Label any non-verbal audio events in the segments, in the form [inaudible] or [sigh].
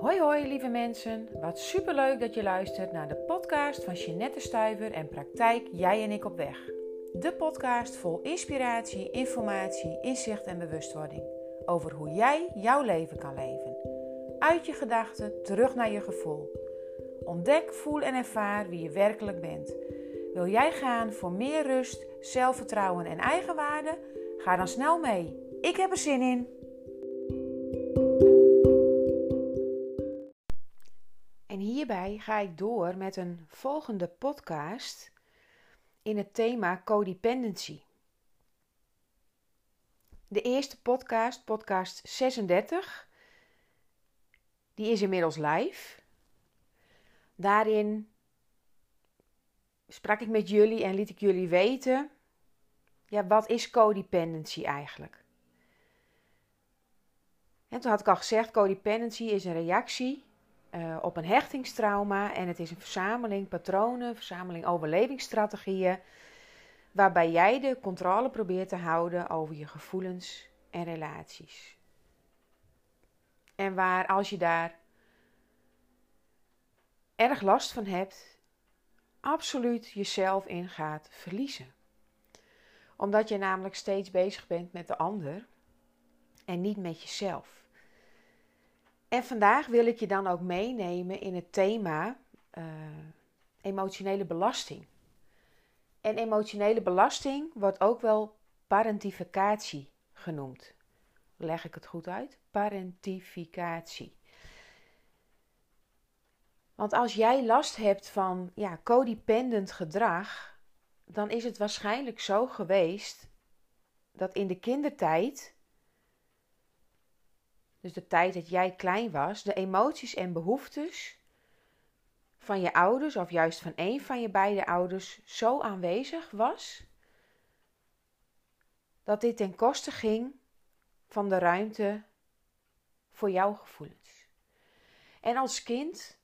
Hoi hoi lieve mensen, wat superleuk dat je luistert naar de podcast van Jeanette Stuiver en Praktijk Jij en ik op weg. De podcast vol inspiratie, informatie, inzicht en bewustwording over hoe jij jouw leven kan leven. Uit je gedachten terug naar je gevoel. Ontdek, voel en ervaar wie je werkelijk bent. Wil jij gaan voor meer rust, zelfvertrouwen en eigenwaarde? Ga dan snel mee. Ik heb er zin in. Hierbij ga ik door met een volgende podcast in het thema codependency. De eerste podcast, podcast 36, die is inmiddels live. Daarin sprak ik met jullie en liet ik jullie weten, ja, wat is codependency eigenlijk? En toen had ik al gezegd, codependency is een reactie uh, op een hechtingstrauma en het is een verzameling patronen, verzameling overlevingsstrategieën, waarbij jij de controle probeert te houden over je gevoelens en relaties. En waar als je daar erg last van hebt, absoluut jezelf in gaat verliezen. Omdat je namelijk steeds bezig bent met de ander en niet met jezelf. En vandaag wil ik je dan ook meenemen in het thema uh, emotionele belasting. En emotionele belasting wordt ook wel parentificatie genoemd. Leg ik het goed uit? Parentificatie. Want als jij last hebt van ja, codependent gedrag, dan is het waarschijnlijk zo geweest dat in de kindertijd dus de tijd dat jij klein was, de emoties en behoeftes van je ouders of juist van een van je beide ouders zo aanwezig was dat dit ten koste ging van de ruimte voor jouw gevoelens. En als kind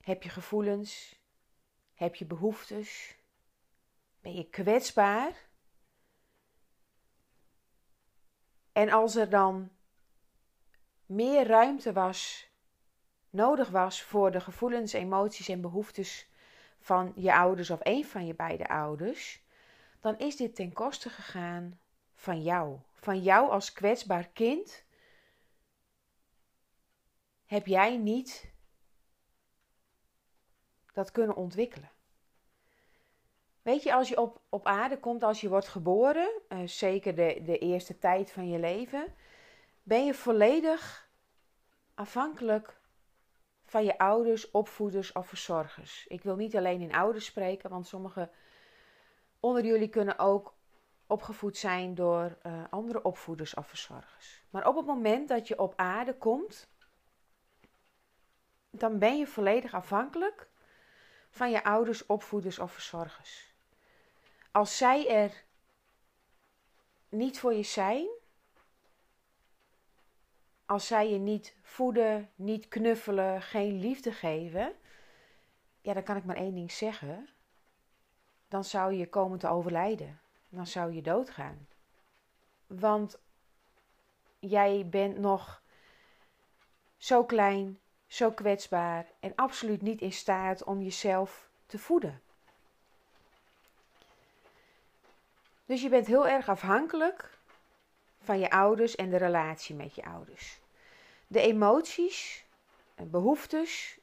heb je gevoelens, heb je behoeftes, ben je kwetsbaar En als er dan meer ruimte was, nodig was voor de gevoelens, emoties en behoeftes van je ouders of een van je beide ouders, dan is dit ten koste gegaan van jou. Van jou als kwetsbaar kind heb jij niet dat kunnen ontwikkelen. Weet je, als je op, op aarde komt, als je wordt geboren, uh, zeker de, de eerste tijd van je leven, ben je volledig afhankelijk van je ouders, opvoeders of verzorgers. Ik wil niet alleen in ouders spreken, want sommige onder jullie kunnen ook opgevoed zijn door uh, andere opvoeders of verzorgers. Maar op het moment dat je op aarde komt, dan ben je volledig afhankelijk van je ouders, opvoeders of verzorgers als zij er niet voor je zijn, als zij je niet voeden, niet knuffelen, geen liefde geven, ja, dan kan ik maar één ding zeggen. Dan zou je komen te overlijden. Dan zou je doodgaan. Want jij bent nog zo klein, zo kwetsbaar en absoluut niet in staat om jezelf te voeden. Dus je bent heel erg afhankelijk van je ouders en de relatie met je ouders. De emoties en behoeftes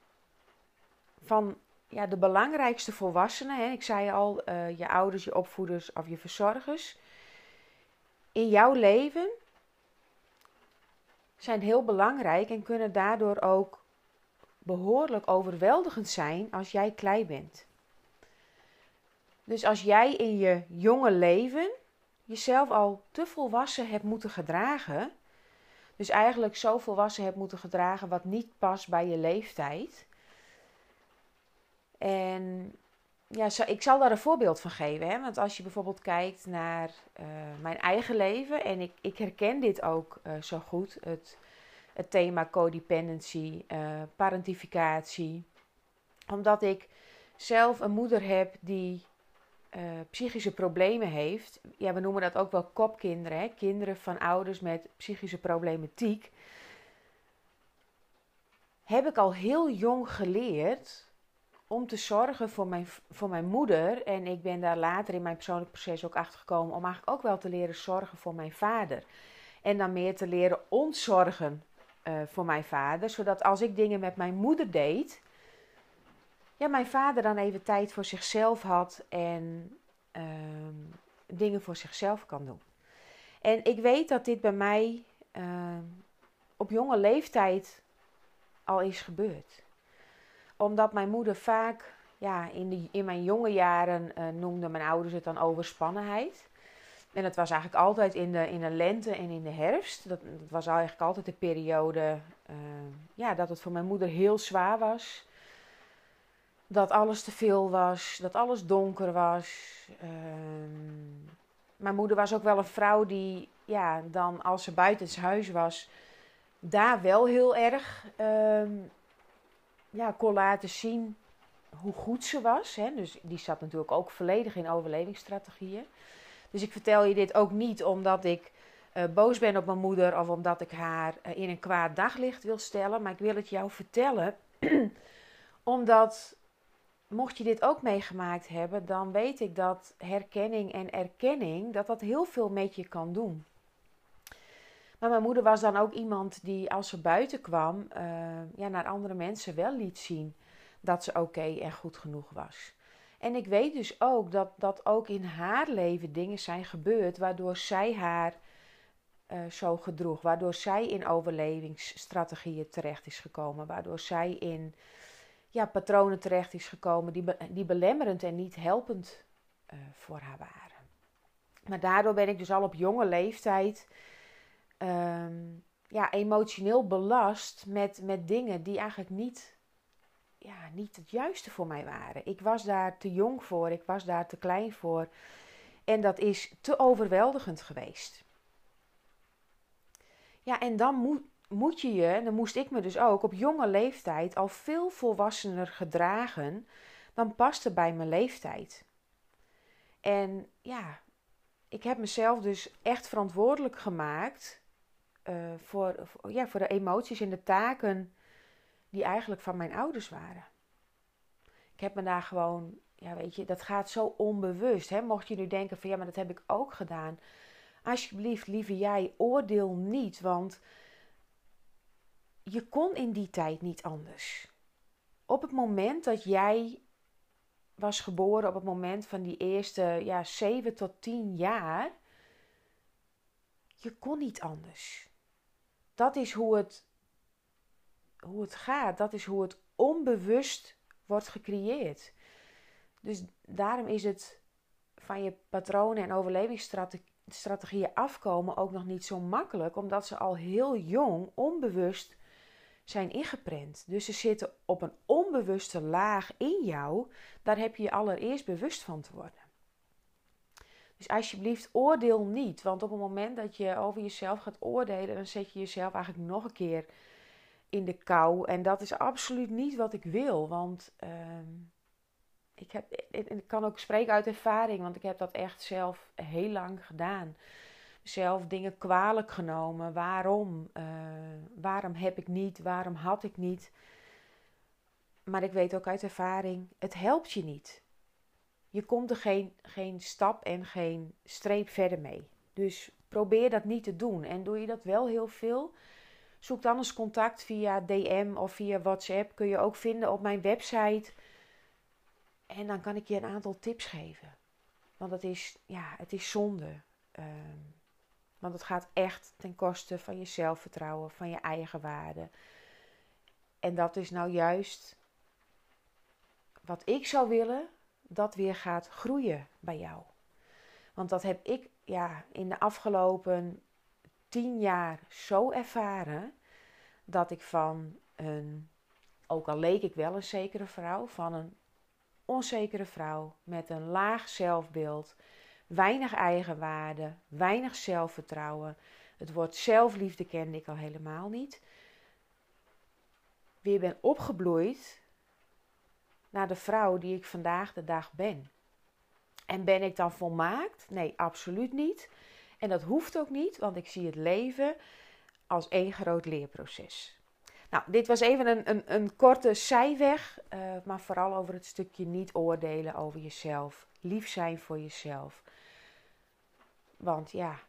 van ja, de belangrijkste volwassenen, hè, ik zei al, uh, je ouders, je opvoeders of je verzorgers, in jouw leven zijn heel belangrijk en kunnen daardoor ook behoorlijk overweldigend zijn als jij klein bent. Dus als jij in je jonge leven jezelf al te volwassen hebt moeten gedragen, dus eigenlijk zo volwassen hebt moeten gedragen wat niet past bij je leeftijd. En ja, ik zal daar een voorbeeld van geven. Hè? Want als je bijvoorbeeld kijkt naar uh, mijn eigen leven, en ik, ik herken dit ook uh, zo goed, het, het thema codependency, uh, parentificatie. Omdat ik zelf een moeder heb die uh, psychische problemen heeft. Ja, we noemen dat ook wel kopkinderen. Hè? Kinderen van ouders met psychische problematiek. heb ik al heel jong geleerd om te zorgen voor mijn, voor mijn moeder. En ik ben daar later in mijn persoonlijk proces ook achter gekomen om eigenlijk ook wel te leren zorgen voor mijn vader. En dan meer te leren ontzorgen uh, voor mijn vader. Zodat als ik dingen met mijn moeder deed, ja, mijn vader dan even tijd voor zichzelf had en ehm, dingen voor zichzelf kan doen. En ik weet dat dit bij mij ehm, op jonge leeftijd al is gebeurd. Omdat mijn moeder vaak, ja, in, de, in mijn jonge jaren uh, noemden mijn ouders het dan overspannenheid. En het was eigenlijk altijd in de, in de lente en in de herfst. Dat, dat was eigenlijk altijd de periode uh, ja, dat het voor mijn moeder heel zwaar was. Dat alles te veel was, dat alles donker was. Uh, mijn moeder was ook wel een vrouw die, ja, dan als ze buiten het huis was, daar wel heel erg uh, ja, kon laten zien hoe goed ze was. Hè. Dus die zat natuurlijk ook volledig in overlevingsstrategieën. Dus ik vertel je dit ook niet omdat ik uh, boos ben op mijn moeder of omdat ik haar uh, in een kwaad daglicht wil stellen. Maar ik wil het jou vertellen [clears throat] omdat, mocht je dit ook meegemaakt hebben, dan weet ik dat herkenning en erkenning, dat dat heel veel met je kan doen. Maar mijn moeder was dan ook iemand die als ze buiten kwam, uh, ja, naar andere mensen wel liet zien dat ze oké en goed genoeg was. En ik weet dus ook dat, dat ook in haar leven dingen zijn gebeurd waardoor zij haar uh, zo gedroeg. Waardoor zij in overlevingsstrategieën terecht is gekomen. Waardoor zij in ja, patronen terecht is gekomen die, die belemmerend en niet helpend uh, voor haar waren. Maar daardoor ben ik dus al op jonge leeftijd um, ja, emotioneel belast met, met dingen die eigenlijk niet ja, niet het juiste voor mij waren. Ik was daar te jong voor, ik was daar te klein voor. En dat is te overweldigend geweest. Ja, en dan moet, moet je je, dan moest ik me dus ook op jonge leeftijd al veel volwassener gedragen dan paste bij mijn leeftijd. En ja, ik heb mezelf dus echt verantwoordelijk gemaakt voor, voor, ja, voor de emoties en de taken die eigenlijk van mijn ouders waren. Ik heb me daar gewoon, ja weet je, dat gaat zo onbewust. Hè? Mocht je nu denken van ja, maar dat heb ik ook gedaan. Alsjeblieft, lieve jij, oordeel niet, want je kon in die tijd niet anders. Op het moment dat jij was geboren, op het moment van die eerste ja, 7 tot 10 jaar, je kon niet anders. Dat is hoe het hoe het gaat. Dat is hoe het onbewust wordt gecreëerd. Dus daarom is het van je patronen en overlevingsstrategieën afkomen ook nog niet zo makkelijk, omdat ze al heel jong onbewust zijn ingeprent. Dus ze zitten op een onbewuste laag in jou. Daar heb je je allereerst bewust van te worden. Dus alsjeblieft, oordeel niet. Want op het moment dat je over jezelf gaat oordelen, dan zet je jezelf eigenlijk nog een keer in de kou. En dat is absoluut niet wat ik wil. Want uh, ik, heb, ik kan ook spreken uit ervaring, want ik heb dat echt zelf heel lang gedaan. Zelf dingen kwalijk genomen. Waarom? Uh, waarom heb ik niet? Waarom had ik niet? Maar ik weet ook uit ervaring, het helpt je niet. Je komt er geen, geen stap en geen streep verder mee. Dus probeer dat niet te doen. En doe je dat wel heel veel, Zoek dan eens contact via DM of via WhatsApp. Kun je ook vinden op mijn website. En dan kan ik je een aantal tips geven. Want het is, ja, het is zonde. Um, want het gaat echt ten koste van je zelfvertrouwen, van je eigen waarde. En dat is nou juist wat ik zou willen, dat weer gaat groeien bij jou. Want dat heb ik ja, in de afgelopen tien jaar zo ervaren dat ik van een, ook al leek ik wel een zekere vrouw, van een onzekere vrouw met een laag zelfbeeld, weinig eigenwaarde, weinig zelfvertrouwen. Het woord zelfliefde kende ik al helemaal niet. Weer ben opgebloeid naar de vrouw die ik vandaag de dag ben. En ben ik dan volmaakt? Nee, absoluut niet. En dat hoeft ook niet, want ik zie het leven als één groot leerproces. Nou, dit was even een, een, een korte zijweg, uh, maar vooral over het stukje niet oordelen over jezelf. Lief zijn voor jezelf. Want ja,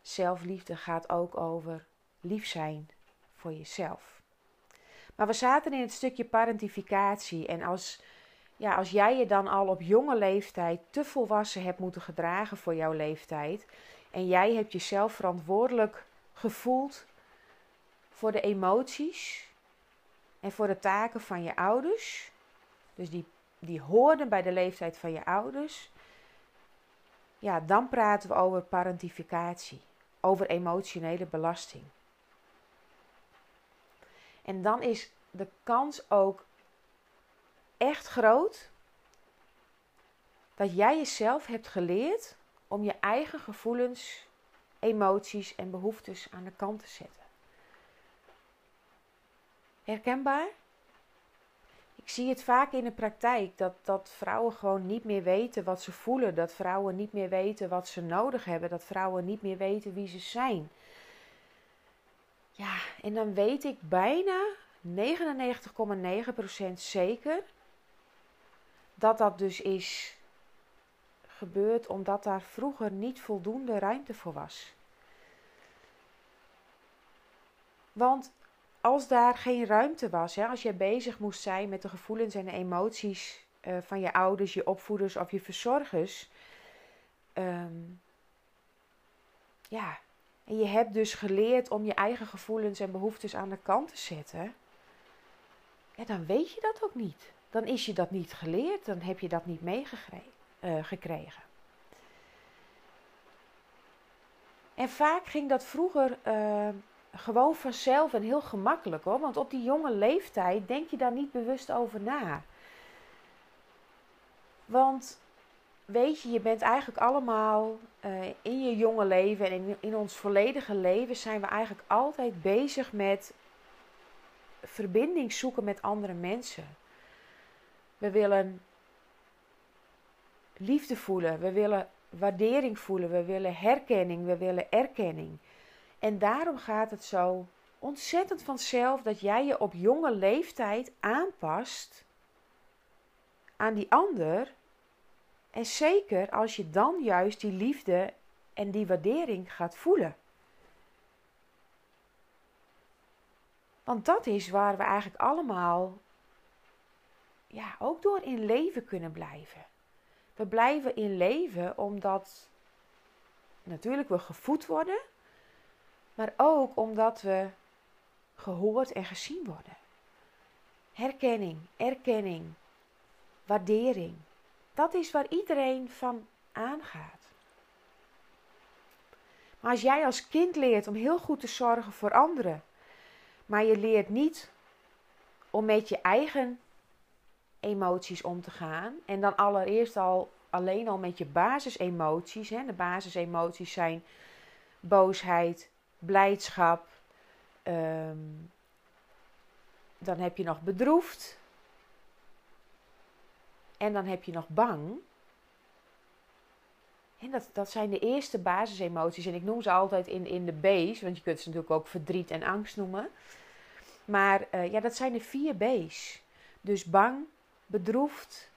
zelfliefde gaat ook over lief zijn voor jezelf. Maar we zaten in het stukje parentificatie. En als, ja, als jij je dan al op jonge leeftijd te volwassen hebt moeten gedragen voor jouw leeftijd. En jij hebt jezelf verantwoordelijk gevoeld voor de emoties en voor de taken van je ouders. Dus die, die hoorden bij de leeftijd van je ouders. Ja, dan praten we over parentificatie, over emotionele belasting. En dan is de kans ook echt groot dat jij jezelf hebt geleerd om je eigen gevoelens, emoties en behoeftes aan de kant te zetten. Herkenbaar? Ik zie het vaak in de praktijk dat, dat vrouwen gewoon niet meer weten wat ze voelen, dat vrouwen niet meer weten wat ze nodig hebben, dat vrouwen niet meer weten wie ze zijn. Ja, en dan weet ik bijna 99,9% zeker dat dat dus is gebeurd omdat daar vroeger niet voldoende ruimte voor was. Want als daar geen ruimte was, hè, als je bezig moest zijn met de gevoelens en emoties uh, van je ouders, je opvoeders of je verzorgers, um, ja, en je hebt dus geleerd om je eigen gevoelens en behoeftes aan de kant te zetten, ja, dan weet je dat ook niet. Dan is je dat niet geleerd, dan heb je dat niet meegekregen. Uh, en vaak ging dat vroeger uh, gewoon vanzelf en heel gemakkelijk hoor. Want op die jonge leeftijd denk je daar niet bewust over na. Want weet je, je bent eigenlijk allemaal uh, in je jonge leven en in, in ons volledige leven zijn we eigenlijk altijd bezig met verbinding zoeken met andere mensen. We willen liefde voelen, we willen waardering voelen, we willen herkenning, we willen erkenning. En daarom gaat het zo ontzettend vanzelf dat jij je op jonge leeftijd aanpast aan die ander. En zeker als je dan juist die liefde en die waardering gaat voelen. Want dat is waar we eigenlijk allemaal ja, ook door in leven kunnen blijven. We blijven in leven omdat natuurlijk we gevoed worden maar ook omdat we gehoord en gezien worden. Herkenning, erkenning, waardering. Dat is waar iedereen van aangaat. Maar als jij als kind leert om heel goed te zorgen voor anderen, maar je leert niet om met je eigen emoties om te gaan en dan allereerst al alleen al met je basisemoties. Hè. De basisemoties zijn boosheid, blijdschap. Ehm, dan heb je nog bedroefd. En dan heb je nog bang. En dat, dat zijn de eerste basisemoties. En ik noem ze altijd in, in de B's. Want je kunt ze natuurlijk ook verdriet en angst noemen. Maar uh, ja, dat zijn de vier B's. Dus bang, bedroefd,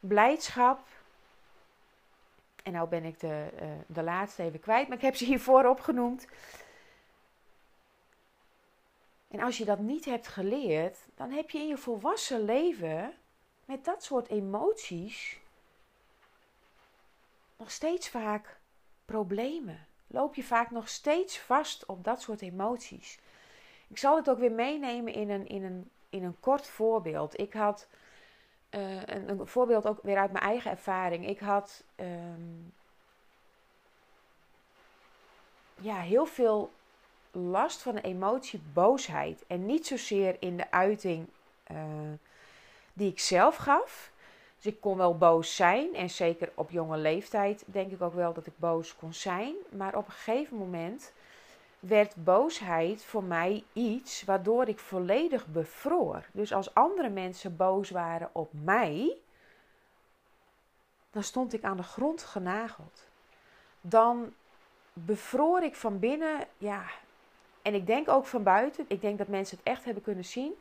blijdschap. En nou ben ik de, uh, de laatste even kwijt, maar ik heb ze hiervoor opgenoemd. En als je dat niet hebt geleerd, dan heb je in je volwassen leven met dat soort emoties nog steeds vaak problemen. Loop je vaak nog steeds vast op dat soort emoties. Ik zal het ook weer meenemen in een, in een, in een kort voorbeeld. Ik had uh, een, een, voorbeeld ook weer uit mijn eigen ervaring. Ik had um, ja, heel veel last van de emotie boosheid. En niet zozeer in de uiting uh, die ik zelf gaf. Dus ik kon wel boos zijn. En zeker op jonge leeftijd denk ik ook wel dat ik boos kon zijn. Maar op een gegeven moment werd boosheid voor mij iets waardoor ik volledig bevroor. Dus als andere mensen boos waren op mij, dan stond ik aan de grond genageld. Dan bevroor ik van binnen, ja, en ik denk ook van buiten, ik denk dat mensen het echt hebben kunnen zien,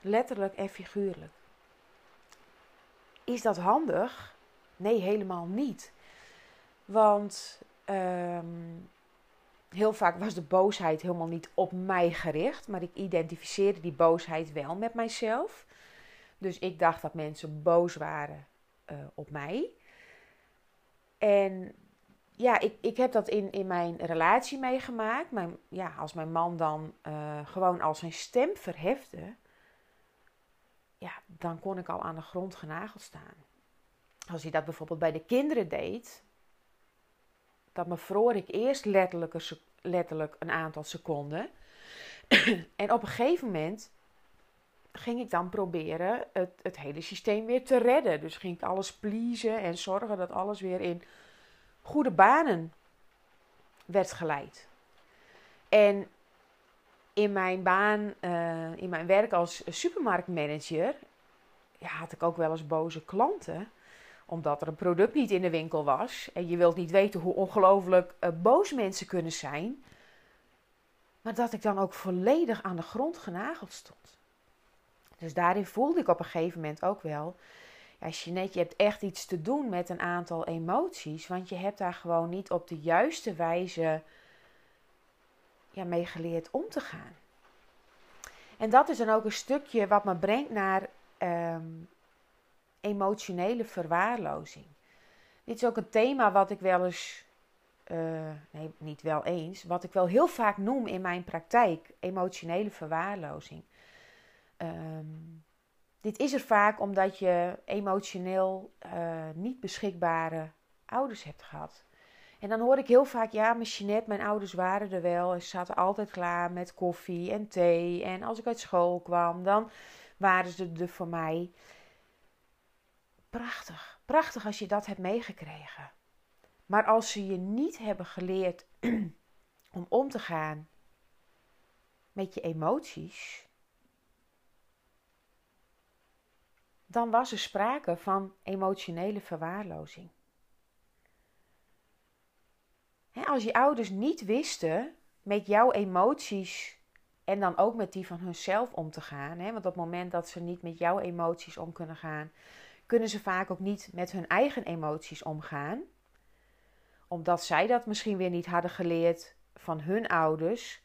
letterlijk en figuurlijk. Is dat handig? Nee, helemaal niet. Want ehm, heel vaak was de boosheid helemaal niet op mij gericht, maar ik identificeerde die boosheid wel met mijzelf. Dus ik dacht dat mensen boos waren uh, op mij. En ja, ik, ik heb dat in, in mijn relatie meegemaakt. Mijn, ja, als mijn man dan uh, gewoon al zijn stem verhefte, ja, dan kon ik al aan de grond genageld staan. Als hij dat bijvoorbeeld bij de kinderen deed, dan bevroor ik eerst letterlijk een, letterlijk een aantal seconden. [clears throat] en op een gegeven moment ging ik dan proberen het, het hele systeem weer te redden. Dus ging ik alles pleasen en zorgen dat alles weer in goede banen werd geleid. En in mijn baan, uh, in mijn werk als supermarktmanager, ja, had ik ook wel eens boze klanten. Omdat er een product niet in de winkel was. En je wilt niet weten hoe ongelooflijk uh, boos mensen kunnen zijn. Maar dat ik dan ook volledig aan de grond genageld stond. Dus daarin voelde ik op een gegeven moment ook wel ja, je hebt echt iets te doen met een aantal emoties. Want je hebt daar gewoon niet op de juiste wijze ja, mee geleerd om te gaan. En dat is dan ook een stukje wat me brengt naar ehm, emotionele verwaarlozing. Dit is ook een thema wat ik wel eens, uh, nee, niet wel eens, wat ik wel heel vaak noem in mijn praktijk: emotionele verwaarlozing. Um, dit is er vaak omdat je emotioneel uh, niet beschikbare ouders hebt gehad. En dan hoor ik heel vaak, ja, mijn mijn ouders waren er wel. En ze zaten altijd klaar met koffie en thee. En als ik uit school kwam, dan waren ze er voor mij. Prachtig, prachtig als je dat hebt meegekregen. Maar als ze je niet hebben geleerd [clears throat] om om te gaan met je emoties, dan was er sprake van emotionele verwaarlozing. als je ouders niet wisten met jouw emoties en dan ook met die van hunzelf om te gaan, want op het moment dat ze niet met jouw emoties om kunnen gaan, kunnen ze vaak ook niet met hun eigen emoties omgaan, omdat zij dat misschien weer niet hadden geleerd van hun ouders.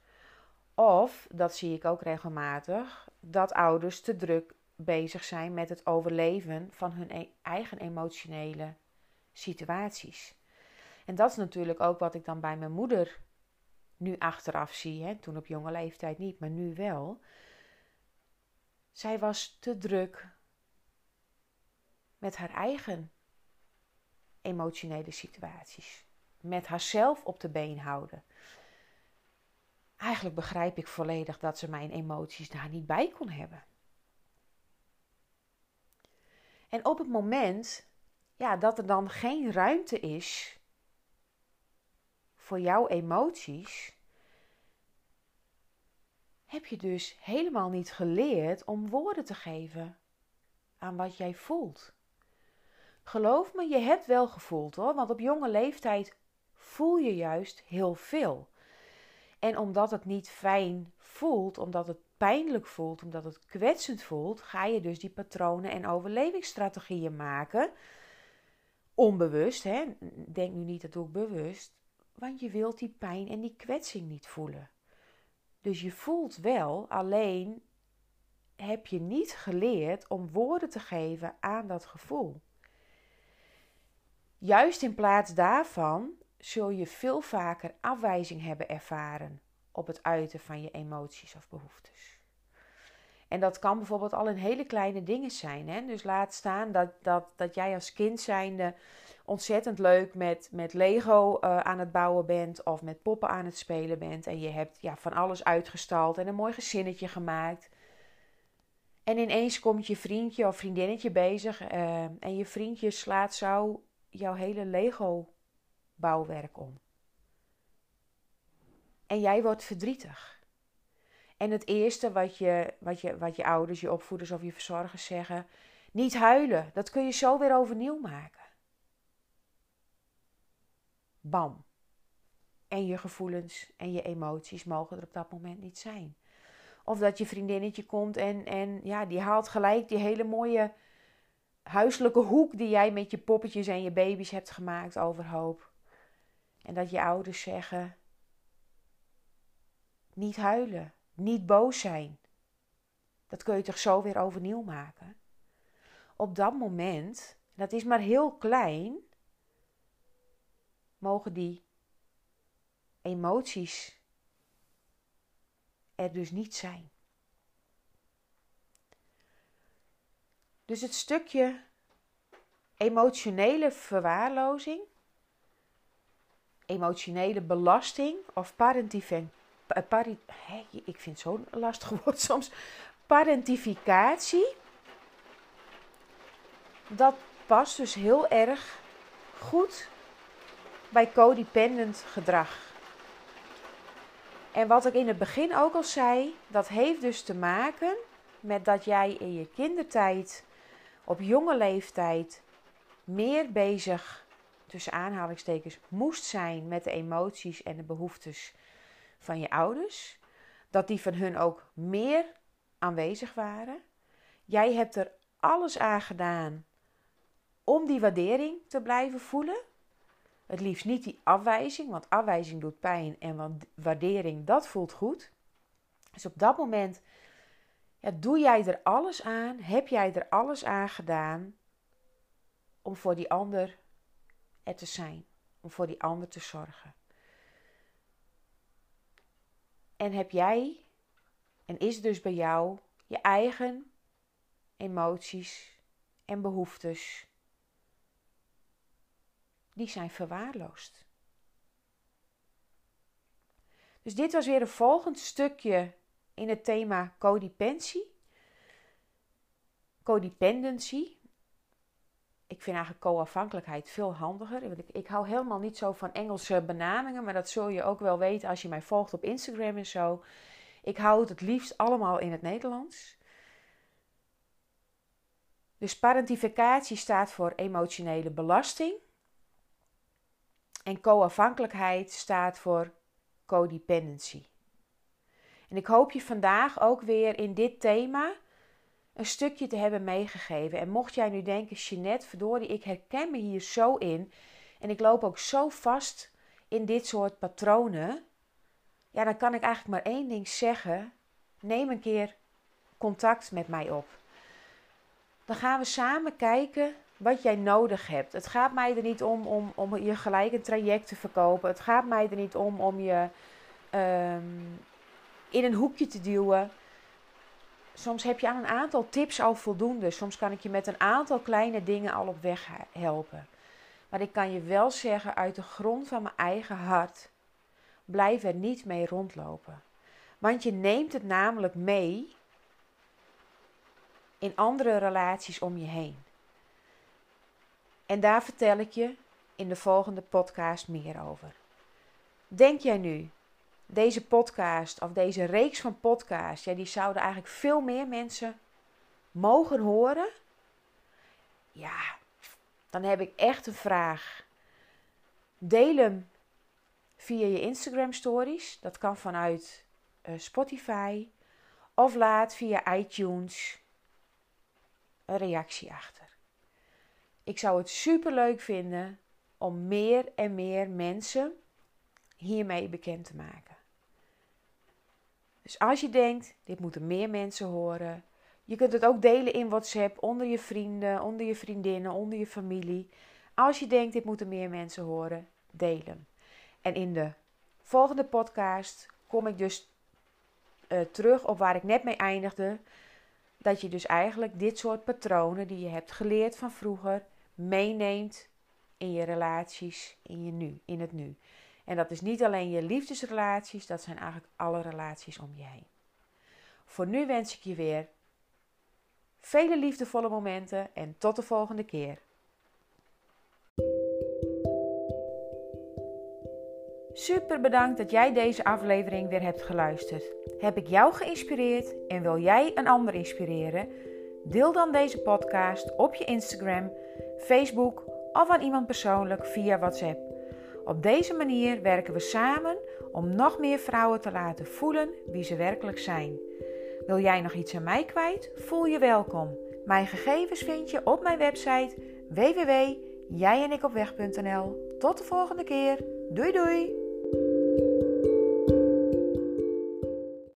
Of, dat zie ik ook regelmatig, dat ouders te druk bezig zijn met het overleven van hun e-, eigen emotionele situaties. En dat is natuurlijk ook wat ik dan bij mijn moeder nu achteraf zie. Hè? Toen op jonge leeftijd niet, maar nu wel. Zij was te druk met haar eigen emotionele situaties. Met haarzelf op de been houden. Eigenlijk begrijp ik volledig dat ze mijn emoties daar niet bij kon hebben. En op het moment ja, dat er dan geen ruimte is voor jouw emoties, heb je dus helemaal niet geleerd om woorden te geven aan wat jij voelt. Geloof me, je hebt wel gevoeld hoor, want op jonge leeftijd voel je juist heel veel. En omdat het niet fijn voelt, omdat het pijnlijk voelt, omdat het kwetsend voelt, ga je dus die patronen en overlevingsstrategieën maken. Onbewust, hè? denk nu niet dat doe ik bewust, want je wilt die pijn en die kwetsing niet voelen. Dus je voelt wel, alleen heb je niet geleerd om woorden te geven aan dat gevoel. Juist in plaats daarvan zul je veel vaker afwijzing hebben ervaren op het uiten van je emoties of behoeftes. En dat kan bijvoorbeeld al in hele kleine dingen zijn. Hè? Dus laat staan dat, dat, dat jij als kind zijnde ontzettend leuk met, met Lego uh, aan het bouwen bent of met poppen aan het spelen bent. En je hebt ja, van alles uitgestald en een mooi gezinnetje gemaakt. En ineens komt je vriendje of vriendinnetje bezig uh, en je vriendje slaat zo jouw hele Lego bouwwerk om. En jij wordt verdrietig. En het eerste wat je, wat, je, wat je ouders, je opvoeders of je verzorgers zeggen: niet huilen, dat kun je zo weer overnieuw maken. Bam. en je gevoelens en je emoties mogen er op dat moment niet zijn. Of dat je vriendinnetje komt en, en ja, die haalt gelijk die hele mooie huiselijke hoek die jij met je poppetjes en je baby's hebt gemaakt overhoop. En dat je ouders zeggen: niet huilen, niet boos zijn. Dat kun je toch zo weer overnieuw maken? Op dat moment, dat is maar heel klein, mogen die emoties er dus niet zijn. Dus het stukje emotionele verwaarlozing, emotionele belasting of parentificatie. ik vind zo'n lastig [laughs] woord soms. Parentificatie. Dat past dus heel erg goed bij codependent gedrag. En wat ik in het begin ook al zei, dat heeft dus te maken met dat jij in je kindertijd op jonge leeftijd meer bezig, tussen aanhalingstekens, moest zijn met de emoties en de behoeftes van je ouders. Dat die van hun ook meer aanwezig waren. Jij hebt er alles aan gedaan om die waardering te blijven voelen. Het liefst niet die afwijzing, want afwijzing doet pijn en waardering, dat voelt goed. Dus op dat moment doe jij er alles aan, heb jij er alles aan gedaan om voor die ander er te zijn, om voor die ander te zorgen. En heb jij, en is dus bij jou, je eigen emoties en behoeftes die zijn verwaarloosd. Dus dit was weer een volgend stukje in het thema codependentie. Codependency. Ik vind eigenlijk co-afhankelijkheid veel handiger. Ik, ik hou helemaal niet zo van Engelse benamingen, maar dat zul je ook wel weten als je mij volgt op Instagram en zo. Ik hou het het liefst allemaal in het Nederlands. Dus parentificatie staat voor emotionele belasting. En co-afhankelijkheid staat voor codependency. En ik hoop je vandaag ook weer in dit thema een stukje te hebben meegegeven. En mocht jij nu denken, Jeanette, verdorie, ik herken me hier zo in. En ik loop ook zo vast in dit soort patronen. Ja, dan kan ik eigenlijk maar één ding zeggen. Neem een keer contact met mij op. Dan gaan we samen kijken wat jij nodig hebt. Het gaat mij er niet om om, om je gelijk een traject te verkopen. Het gaat mij er niet om om je ehm, in een hoekje te duwen. Soms heb je aan een aantal tips al voldoende. Soms kan ik je met een aantal kleine dingen al op weg helpen. Maar ik kan je wel zeggen uit de grond van mijn eigen hart: blijf er niet mee rondlopen. Want je neemt het namelijk mee in andere relaties om je heen. En daar vertel ik je in de volgende podcast meer over. Denk jij nu, deze podcast of deze reeks van podcasts, ja, die zouden eigenlijk veel meer mensen mogen horen? Ja, dan heb ik echt een vraag. Deel hem via je Instagram stories. Dat kan vanuit uh, Spotify. Of laat via iTunes een reactie achter. Ik zou het super leuk vinden om meer en meer mensen hiermee bekend te maken. Dus als je denkt, dit moeten meer mensen horen. Je kunt het ook delen in WhatsApp, onder je vrienden, onder je vriendinnen, onder je familie. Als je denkt, dit moeten meer mensen horen, deel hem. En in de volgende podcast kom ik dus uh, terug op waar ik net mee eindigde. Dat je dus eigenlijk dit soort patronen die je hebt geleerd van vroeger meeneemt in je relaties, in je nu, in het nu. En dat is niet alleen je liefdesrelaties, dat zijn eigenlijk alle relaties om je heen. Voor nu wens ik je weer vele liefdevolle momenten en tot de volgende keer. Super bedankt dat jij deze aflevering weer hebt geluisterd. Heb ik jou geïnspireerd en wil jij een ander inspireren? Deel dan deze podcast op je Instagram, Facebook of aan iemand persoonlijk via WhatsApp. Op deze manier werken we samen om nog meer vrouwen te laten voelen wie ze werkelijk zijn. Wil jij nog iets aan mij kwijt? Voel je welkom. Mijn gegevens vind je op mijn website www.jijenikopweg.nl. Tot de volgende keer. Doei doei!